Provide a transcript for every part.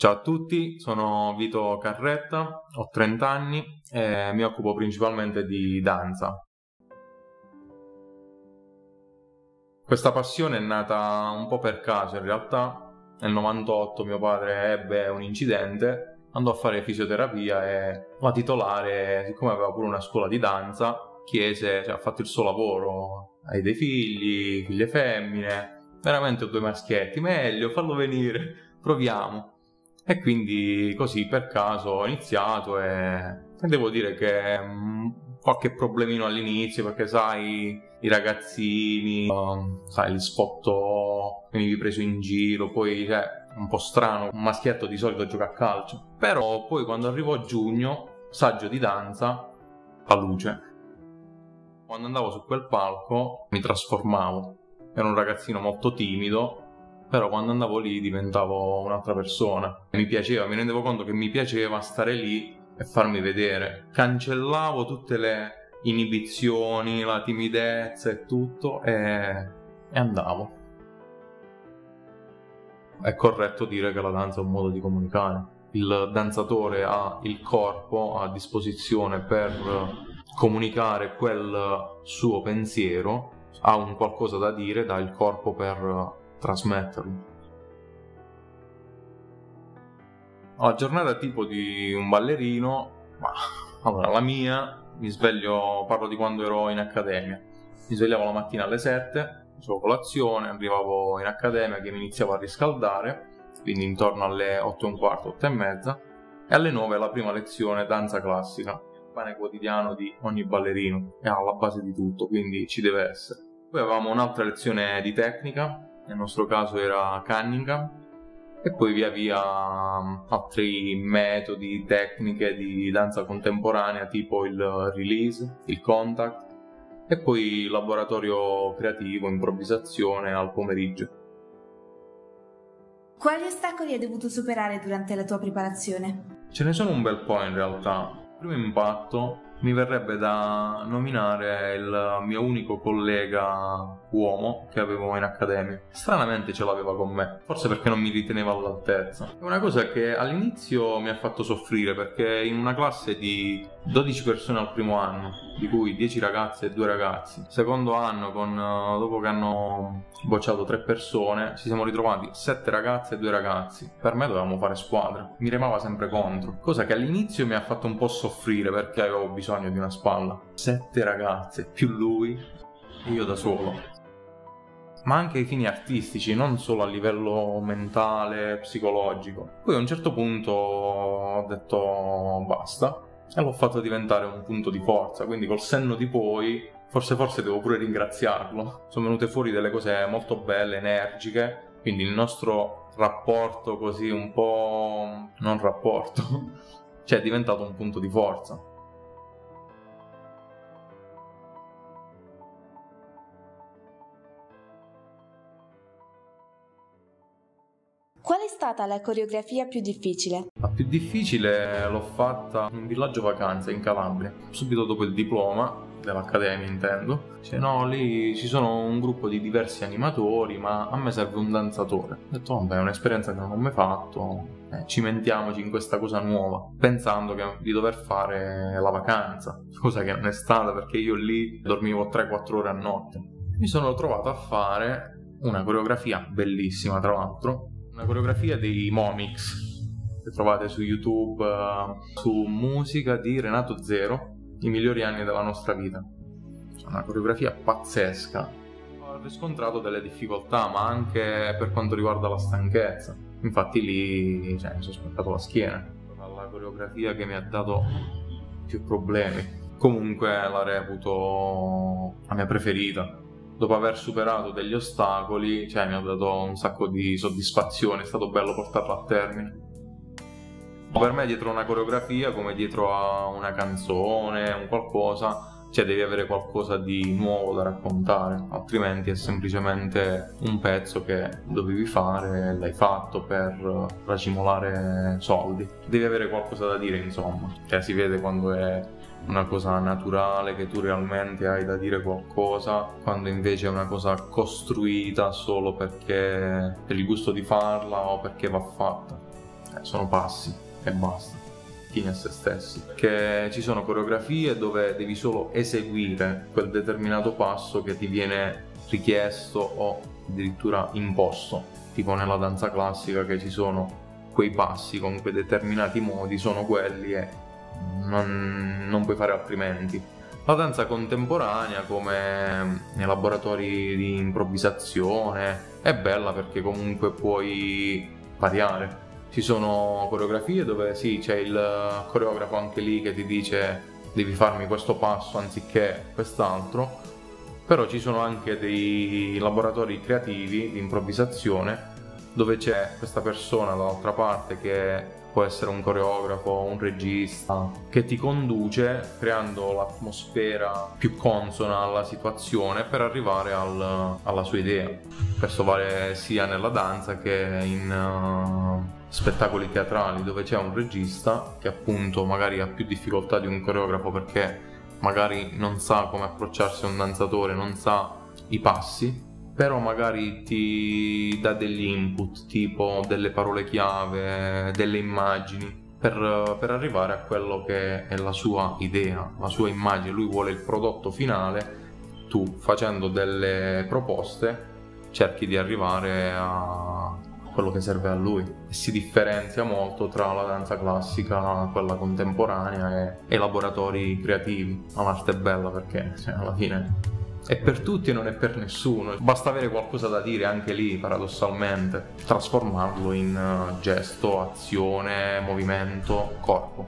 Ciao a tutti, sono Vito Carretta, ho 30 anni e mi occupo principalmente di danza. Questa passione è nata un po' per caso, in realtà nel 98 mio padre ebbe un incidente, andò a fare fisioterapia e la titolare, siccome aveva pure una scuola di danza, chiese, cioè, ha fatto il suo lavoro, hai dei figli, figlie femmine, veramente ho due maschietti, meglio, fallo venire, proviamo. E quindi così per caso ho iniziato e, devo dire che mh, mm, qualche problemino all'inizio perché sai i ragazzini, um, sai li spotto, venivi preso in giro, poi cioè, un po' strano, un maschietto di solito gioca a calcio. Però poi quando arrivo a giugno, saggio di danza, la luce. Quando andavo su quel palco mi trasformavo. Ero un ragazzino molto timido, però quando andavo lì diventavo un'altra persona. Mi piaceva, mi rendevo conto che mi piaceva stare lì e farmi vedere. Cancellavo tutte le inibizioni, la timidezza e tutto e, e andavo. È corretto dire che la danza è un modo di comunicare. Il danzatore ha il corpo a disposizione per comunicare quel suo pensiero, ha un qualcosa da dire, dà il corpo per trasmetterlo. La giornata tipo di un ballerino, ma allora la mia, mi sveglio, parlo di quando ero in accademia, mi svegliavo la mattina alle 7, facevo colazione, arrivavo in accademia che mi iniziavo a riscaldare, quindi intorno alle 8 e un quarto, 8 e mezza, e alle 9 la prima lezione danza classica, il pane quotidiano di ogni ballerino, è alla base di tutto, quindi ci deve essere. Poi avevamo un'altra lezione di tecnica, nel nostro caso era Cunningham, e poi via via um, altri metodi, tecniche di danza contemporanea tipo il release, il contact e poi laboratorio creativo, improvvisazione al pomeriggio. Quali ostacoli hai dovuto superare durante la tua preparazione? Ce ne sono un bel po' in realtà. Il primo impatto mi verrebbe da nominare il mio unico collega uomo che avevo in accademia. Stranamente ce l'aveva con me, forse perché non mi riteneva all'altezza. È una cosa che all'inizio mi ha fatto soffrire perché in una classe di 12 persone al primo anno, di cui 10 ragazze e 2 ragazzi, secondo anno, con, dopo che hanno bocciato 3 persone, ci siamo ritrovati 7 ragazze e 2 ragazzi. Per me dovevamo fare squadra, mi remava sempre contro, cosa che all'inizio mi ha fatto un po' soffrire perché avevo bisogno di una spalla. 7 ragazze più lui io da solo ma anche ai fini artistici, non solo a livello mentale, psicologico. Poi a un certo punto ho detto basta e l'ho fatto diventare un punto di forza, quindi col senno di poi forse forse devo pure ringraziarlo. Sono venute fuori delle cose molto belle, energiche, quindi il nostro rapporto così un po' non rapporto, cioè è diventato un punto di forza. Stata la coreografia più difficile? La più difficile l'ho fatta in un villaggio vacanze in Calabria, subito dopo il diploma dell'accademia intendo. Cioè no, lì ci sono un gruppo di diversi animatori, ma a me serve un danzatore. Ho detto, vabbè, è un'esperienza che non ho mai fatto, eh, cimentiamoci in questa cosa nuova, pensando che, di dover fare la vacanza, cosa che non è stata perché io lì dormivo 3-4 ore a notte. Mi sono trovato a fare una coreografia bellissima, tra l'altro, una coreografia dei Momix che trovate su YouTube uh, su musica di Renato Zero, i migliori anni della nostra vita. Una coreografia pazzesca. Ho riscontrato delle difficoltà, ma anche per quanto riguarda la stanchezza. Infatti lì cioè, mi sono spaccato la schiena. La coreografia che mi ha dato più problemi. Comunque la reputo la mia preferita dopo aver superato degli ostacoli, cioè mi ha dato un sacco di soddisfazione, è stato bello portarlo a termine. Per me dietro una coreografia, come dietro a una canzone, un qualcosa, cioè devi avere qualcosa di nuovo da raccontare, altrimenti è semplicemente un pezzo che dovevi fare e l'hai fatto per racimolare soldi. Devi avere qualcosa da dire, insomma. Cioè si vede quando è una cosa naturale, che tu realmente hai da dire qualcosa, quando invece è una cosa costruita solo perché per il gusto di farla o perché va fatta. eh, sono passi e basta fine a se stessi. Che ci sono coreografie dove devi solo eseguire quel determinato passo che ti viene richiesto o addirittura imposto, tipo nella danza classica che ci sono quei passi con quei determinati modi, sono quelli e non, non puoi fare altrimenti. La danza contemporanea, come nei laboratori di improvvisazione, è bella perché comunque puoi variare ci sono coreografie dove sì, c'è il coreografo anche lì che ti dice devi farmi questo passo anziché quest'altro, però ci sono anche dei laboratori creativi di improvvisazione dove c'è questa persona dall'altra parte che può essere un coreografo, un regista, che ti conduce creando l'atmosfera più consona alla situazione per arrivare al, alla sua idea. Questo vale sia nella danza che in uh, spettacoli teatrali dove c'è un regista che appunto magari ha più difficoltà di un coreografo perché magari non sa come approcciarsi a un danzatore, non sa i passi però magari ti dà degli input tipo delle parole chiave, delle immagini per, per, arrivare a quello che è la sua idea, la sua immagine. Lui vuole il prodotto finale, tu facendo delle proposte cerchi di arrivare a quello che serve a lui si differenzia molto tra la danza classica, quella contemporanea e, i laboratori creativi. Ma l'arte è bella perché cioè, alla fine è per tutti e non è per nessuno. Basta avere qualcosa da dire anche lì, paradossalmente, trasformarlo in eh, gesto, azione, movimento, corpo.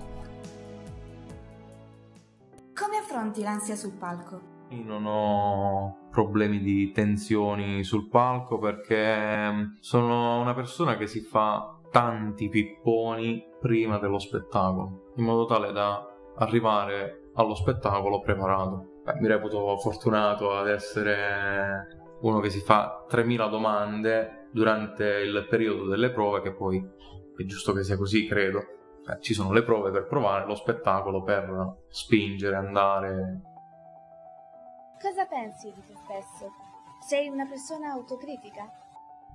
Come affronti l'ansia sul palco? Io non ho problemi di tensioni sul palco perché mm, sono una persona che si fa tanti pipponi prima dello spettacolo, in modo tale da arrivare allo spettacolo preparato. Beh, mi reputo fortunato ad essere uno che si fa 3000 domande durante il periodo delle prove, che poi è giusto che sia così, credo. Beh, ci sono le prove per provare, lo spettacolo per spingere, andare. Cosa pensi di te stesso? Sei una persona autocritica?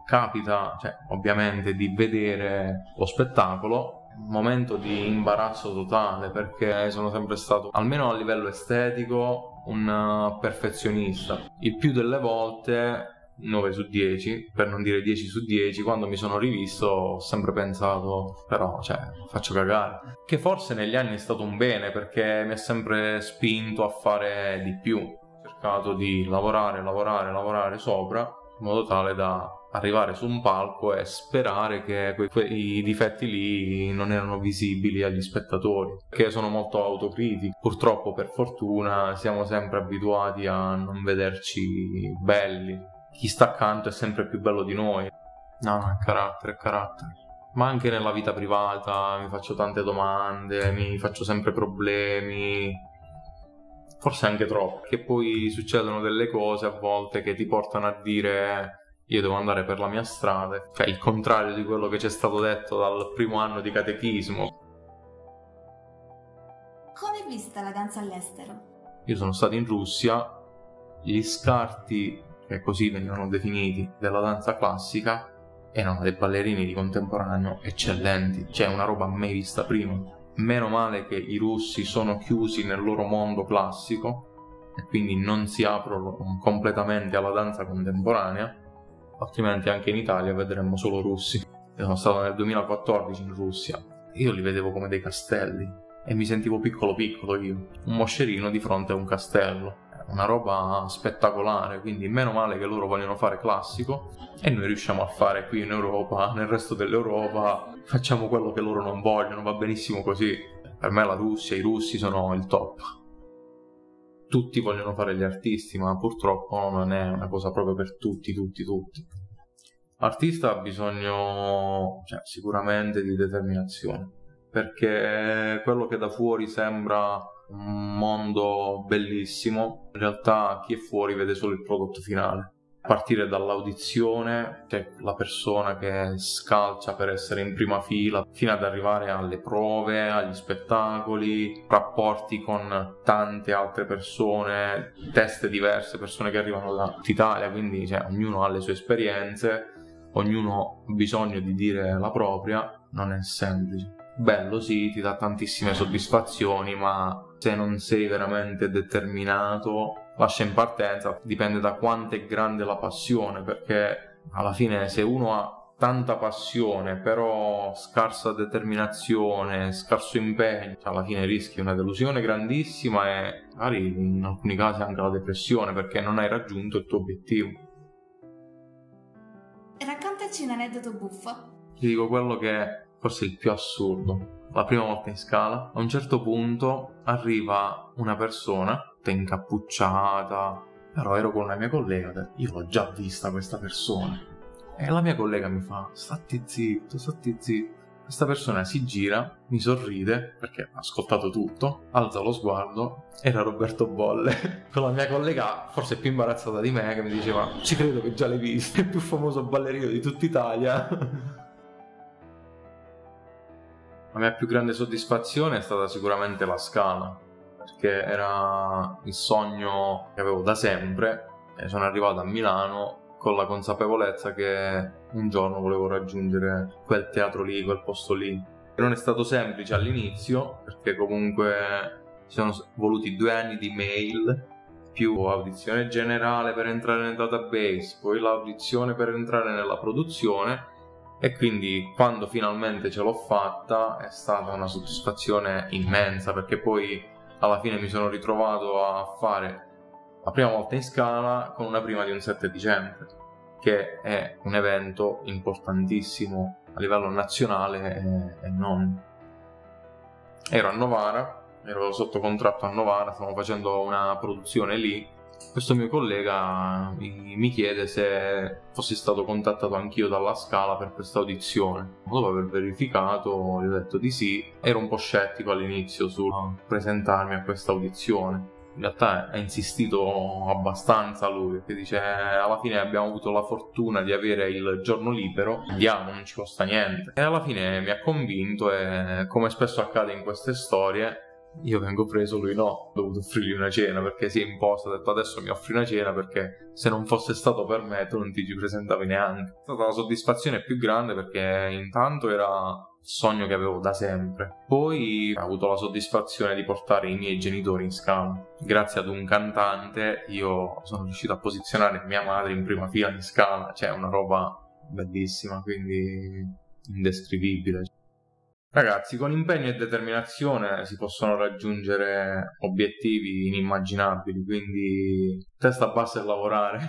Capita, cioè, ovviamente, di vedere lo spettacolo un momento di imbarazzo totale perché sono sempre stato, almeno a livello estetico, un uh, perfezionista. Il più delle volte 9 su 10, per non dire 10 su 10, quando mi sono rivisto ho sempre pensato, però, cioè, faccio cagare. Che forse negli anni è stato un bene perché mi ha sempre spinto a fare di più. Ho cercato di lavorare, lavorare, lavorare sopra, in modo tale da arrivare su un palco e sperare che quei difetti lì non erano visibili agli spettatori, che sono molto autocritici. Purtroppo, per fortuna, siamo sempre abituati a non vederci belli. Chi sta accanto è sempre più bello di noi. No, no, è carattere, è carattere. Ma anche nella vita privata mi faccio tante domande, mi faccio sempre problemi, forse anche troppo, che poi succedono delle cose a volte che ti portano a dire io devo andare per la mia strada, cioè il contrario di quello che ci è stato detto dal primo anno di catechismo. Come è vista la danza all'estero? Io sono stato in Russia, gli scarti, che così venivano definiti, della danza classica erano dei ballerini di contemporaneo eccellenti, cioè una roba mai vista prima. Meno male che i russi sono chiusi nel loro mondo classico e quindi non si aprono completamente alla danza contemporanea altrimenti anche in Italia vedremo solo russi. Io sono stato nel 2014 in Russia, io li vedevo come dei castelli e mi sentivo piccolo piccolo io, un moscerino di fronte a un castello. Una roba spettacolare, quindi meno male che loro vogliono fare classico e noi riusciamo a fare qui in Europa, nel resto dell'Europa, facciamo quello che loro non vogliono, va benissimo così. Per me la Russia, i russi sono il top tutti vogliono fare gli artisti, ma purtroppo non è una cosa proprio per tutti, tutti, tutti. L'artista ha bisogno cioè, sicuramente di determinazione, perché quello che da fuori sembra un mondo bellissimo, in realtà chi è fuori vede solo il prodotto finale partire dall'audizione, cioè la persona che scalcia per essere in prima fila, fino ad arrivare alle prove, agli spettacoli, rapporti con tante altre persone, teste diverse, persone che arrivano da tutta Italia, quindi cioè, ognuno ha le sue esperienze, ognuno ha bisogno di dire la propria non è semplice. Bello sì, ti dà tantissime soddisfazioni, ma se non sei veramente determinato, lascia in partenza, dipende da quanto è grande la passione, perché alla fine se uno ha tanta passione, però scarsa determinazione, scarso impegno, cioè alla fine rischi una delusione grandissima e magari in alcuni casi anche la depressione perché non hai raggiunto il tuo obiettivo. Raccontaci un aneddoto buffo. Ti dico quello che forse il più assurdo. La prima volta in scala, a un certo punto arriva una persona, incappucciata, però ero con una mia collega, io l'ho già vista questa persona e la mia collega mi fa, stati zitto, stati zitto. Questa persona si gira, mi sorride, perché ha ascoltato tutto, alza lo sguardo, era Roberto Bolle. Con la mia collega, forse più imbarazzata di me, che mi diceva, ci credo che già l'hai visto, il più famoso ballerino di tutta Italia. La mia più grande soddisfazione è stata sicuramente la scala, perché era il sogno che avevo da sempre. E sono arrivato a Milano con la consapevolezza che un giorno volevo raggiungere quel teatro lì, quel posto lì. Non è stato semplice all'inizio, perché comunque ci sono voluti due anni di mail, più audizione generale per entrare nel database, poi l'audizione per entrare nella produzione e quindi quando finalmente ce l'ho fatta è stata una soddisfazione immensa perché poi alla fine mi sono ritrovato a fare la prima volta in scala con una prima di un 7 dicembre, che è un evento importantissimo a livello nazionale e, non. Ero a Novara, ero sotto contratto a Novara, stavamo facendo una produzione lì. Questo mio collega mi, mi chiede se fossi stato contattato anch'io dalla Scala per questa audizione. Dopo aver verificato, gli ho detto di sì. Ero un po' scettico all'inizio sul presentarmi a questa audizione in realtà ha insistito abbastanza lui, perché dice alla fine abbiamo avuto la fortuna di avere il giorno libero, andiamo, non ci costa niente. E alla fine mi ha convinto e come spesso accade in queste storie, io vengo preso, lui no, ho dovuto offrirgli una cena perché si è imposto, ha detto adesso mi offri una cena perché se non fosse stato per me tu non ti ci presentavi neanche. È stata la soddisfazione più grande perché intanto era sogno che avevo da sempre. Poi ho avuto la soddisfazione di portare i miei genitori in scala. Grazie ad un cantante io sono riuscito a posizionare mia madre in prima fila in scala, cioè una roba bellissima, quindi indescrivibile. Ragazzi, con impegno e determinazione si possono raggiungere obiettivi inimmaginabili, quindi testa bassa e lavorare.